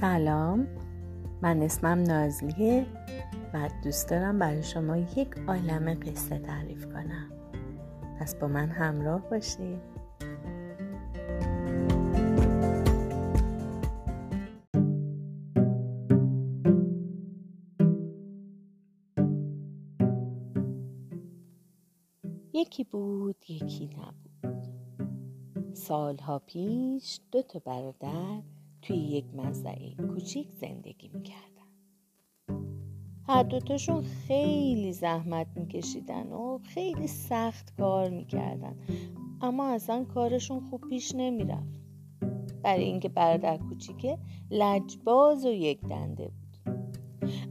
سلام. من اسمم نازلیه و دوست دارم برای شما یک عالم قصه تعریف کنم. پس با من همراه باشید. یکی بود یکی نبود. سالها پیش دو تا برادر توی یک مزرعه کوچیک زندگی می‌کردن هر دوتاشون خیلی زحمت میکشیدن و خیلی سخت کار می‌کردن. اما اصلا کارشون خوب پیش نمی‌رفت. برای اینکه برادر کوچیکه لجباز و یک دنده بود.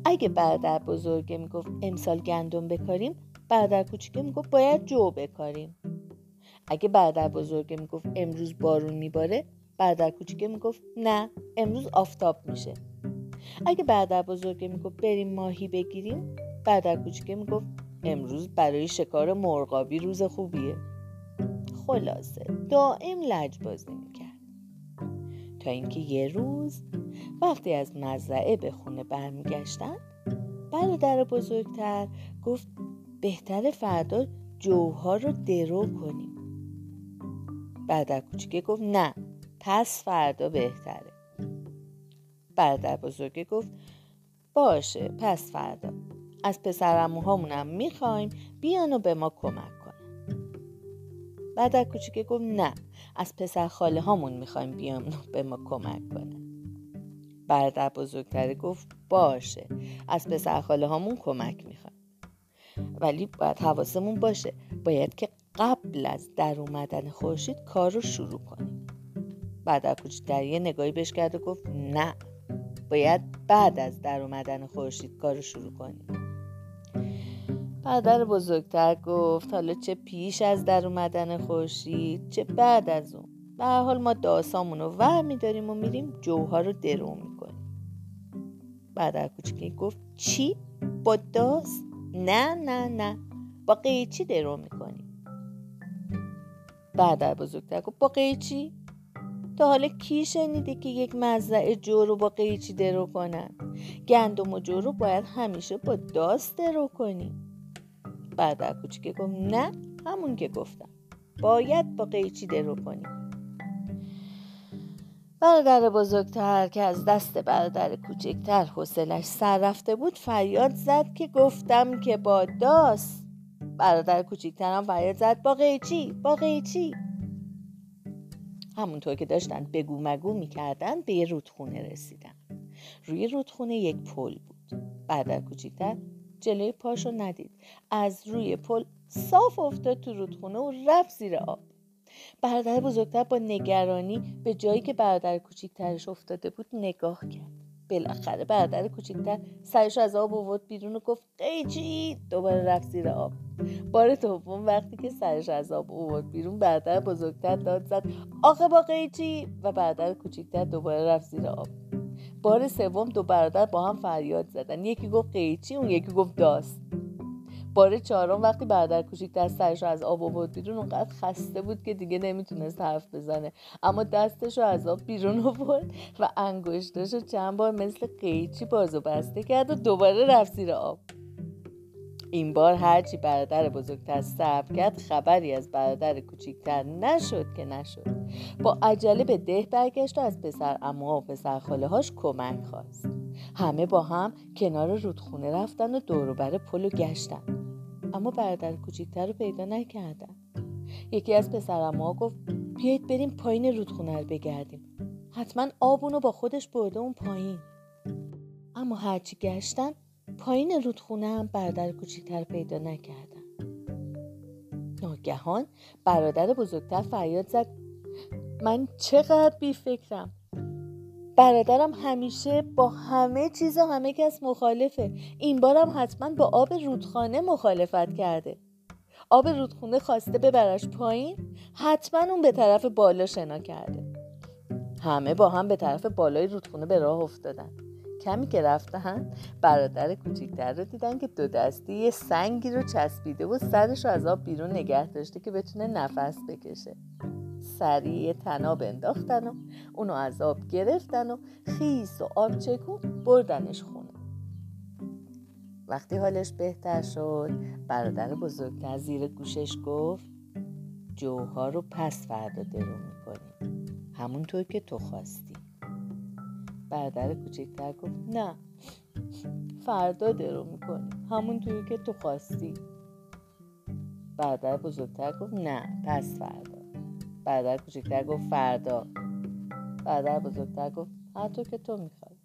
اگه برادر بزرگه می‌گفت امسال گندم بکاریم برادر کوچیکه می‌گفت باید جو بکاریم. اگه برادر بزرگه می‌گفت امروز بارون میباره برادر کوچیکه می‌گفت نه امروز آفتاب میشه. اگه برادر بزرگه می‌گفت بریم ماهی بگیریم. برادر کوچیکه می‌گفت امروز برای شکار مرغابی روز خوبیه. خلاصه دائم لجبازی می‌کرد. تا اینکه یه روز وقتی از مزرعه به خونه برمیگشتن برادر بزرگتر گفت بهتر فردا جوها رو درو کنیم. برادر کوچیکه گفت نه پس فردا بهتره. برادر بزرگه گفت باشه پس فردا. از پسرموهامونم می‌خوایم بیان و به ما کمک کنن. برادر کوچیکه گفت نه از پسر خاله هامون می‌خوایم بیان و به ما کمک کنن. برادر بزرگتره گفت باشه از پسر خاله هامون کمک می‌خوایم. ولی باید حواسمون باشه باید که قبل از در اومدن خورشید کار رو شروع کنیم. بعد کوچکتر یه نگاهی بهش کرد و گفت نه باید بعد از در اومدن خورشید کار رو شروع کنیم برادر بزرگتر گفت حالا چه پیش از در اومدن خورشید چه بعد از اون. به هر حال ما داسامون رو ور میداریم و میریم جوها رو درو می‌کنیم. برادر کوچکی گفت چی؟ با داس؟ نه نه نه. با قیچی درو می‌کنیم. برادر بزرگتر گفت با قیچی؟ تا حالا کی شنیده که یک مزرعه جو رو با قیچی درو کنن؟ گندم و جو رو باید همیشه با داست درو کنیم برادر کوچیکه گفت نه همون که گفتم. باید با قیچی درو کنیم برادر بزرگتر که از دست برادر کوچکتر حوصلش سر رفته بود فریاد زد که گفتم که با داست برادر کوچیکترم فریاد زد با قیچی با قیچی. همونطور که داشتن بگو مگو می‌کردن به یه رودخونه رسیدن. روی رودخونه یک پل بود. برادر کوچیکتر جلوی پاشو ندید. از روی پل صاف افتاد تو رودخونه و رفت زیر آب. برادر بزرگتر با نگرانی به جایی که برادر کوچیکترش افتاده بود نگاه کرد. بالاخره برادر کوچیکتر سرش از آب آورد بیرون و گفت قیچی دوباره رفت زیر آب. بار دوم وقتی که سرش از آب آورد بیرون برادر بزرگتر داد زد آخه با قیچی و برادر کوچیکتر دوباره رفت زیر آب. بار سوم دو برادر با هم فریاد زدن. یکی گفت قیچی اون یکی گفت داست. بار چهارم وقتی برادر کوچیک سرش رو از آب آورد بیرون اونقدر خسته بود که دیگه نمی‌تونست حرف بزنه. اما دستش رو از آب بیرون آورد و انگشتش رو چند بار مثل قیچی باز و بسته کرد و دوباره رفت زیر آب. این بار هرچی برادر بزرگتر صبر کرد خبری از برادر کوچیکتر نشد که نشد. با عجله به ده برگشت و از پسر اما و پسر خاله هاش کمک خواست. همه با هم کنار رودخونه رفتن و دوروبر پل گشتن. اما برادر کوچیکتر رو پیدا نکردن. یکی از پسرمها گفت بیایید بریم پایین رودخونه رو بگردیم. حتما آبونو با خودش برده اون پایین. اما هرچی گشتن پایین رودخونه هم برادر کوچیکتر پیدا نکردن. ناگهان برادر بزرگتر فریاد زد. من چقدر بی فکرم برادرم همیشه با همه چیز و همه کس مخالفه. این بارم حتما با آب رودخانه مخالفت کرده. آب رودخونه خواسته ببرش پایین حتما اون به طرف بالا شنا کرده. همه با هم به طرف بالای رودخونه به راه افتادن. کمی که رفتن برادر کوچیکتر رو دیدن که دو دستی یه سنگی رو چسبیده و سرش رو از آب بیرون نگه داشته که بتونه نفس بکشه. سریع تناب انداختن و اونو از آب گرفتن و خیس و آب چکون بردنش خونه. وقتی حالش بهتر شد برادر بزرگتر زیر گوشش گفت جوها رو پس فردا درو می‌کنیم. همونطور که تو خواستی. برادر کوچکتر گفت نه فردا درو می‌کنیم. همونطوری که تو خواستی. برادر بزرگتر گفت نه پس فردا. برادر کوچکتر گفت فردا. برادر بزرگتر گفت هر که تو می‌خوای.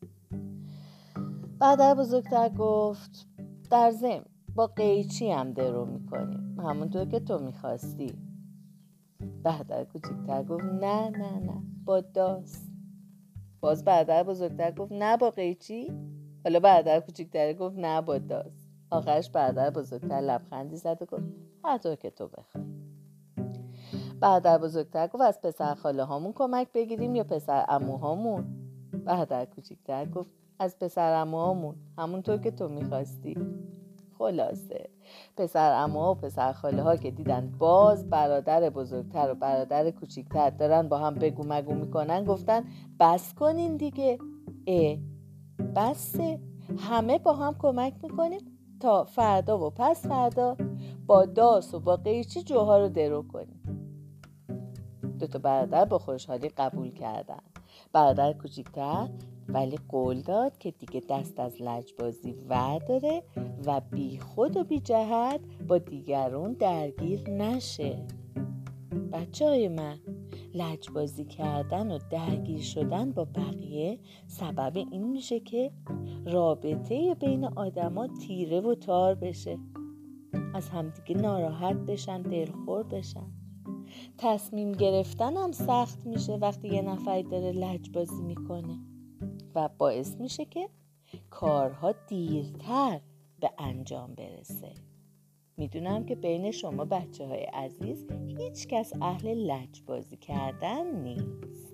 برادر بزرگتر گفت در زم با قیچی هم درو می‌کنیم همونطور که تو می‌خواستی. برادر کوچکتر گفت نه نه نه با داست باز برادر بزرگتر گفت نه با قیچی. حالا برادر کوچکتر گفت نه با داست آخرش برادر بزرگتر لبخندی زد و گفت هر که تو بخوای. برادر بزرگتر گفت از پسر خاله هامون کمک بگیریم یا پسر اموهامون برادر کوچکتر گفت از پسر اموهامون همونطور که تو می‌خواستی. خلاصه. پسر اما و پسر خاله ها که دیدن باز برادر بزرگتر و برادر کوچیکتر دارن با هم بگو مگو می‌کنن گفتن بس کنین دیگه. اه. بسه. همه با هم کمک می‌کنیم تا فردا و پس فردا با داس و با قیچی جوها رو درو کنیم. دوتا برادر با خوشحالی قبول کردن. برادر کوچیکتر ولی قول داد که دیگه دست از لجبازی ورداره و بی خود و بی جهت با دیگرون درگیر نشه. بچه های من لجبازی کردن و درگیر شدن با بقیه سبب این میشه که رابطه بین آدما تیره و تار بشه. از همدیگه ناراحت بشن دلخور بشن. تصمیم گرفتن هم سخت میشه وقتی یه نفری داره لجبازی می‌کنه. و باعث میشه که کارها دیرتر به انجام برسه. می‌دونم که بین شما بچه های عزیز هیچ کس اهل لج بازی کردن نیست.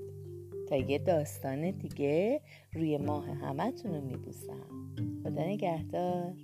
تا یه داستان دیگه روی ماه همتون رو میبوسم. خدا نگهدار.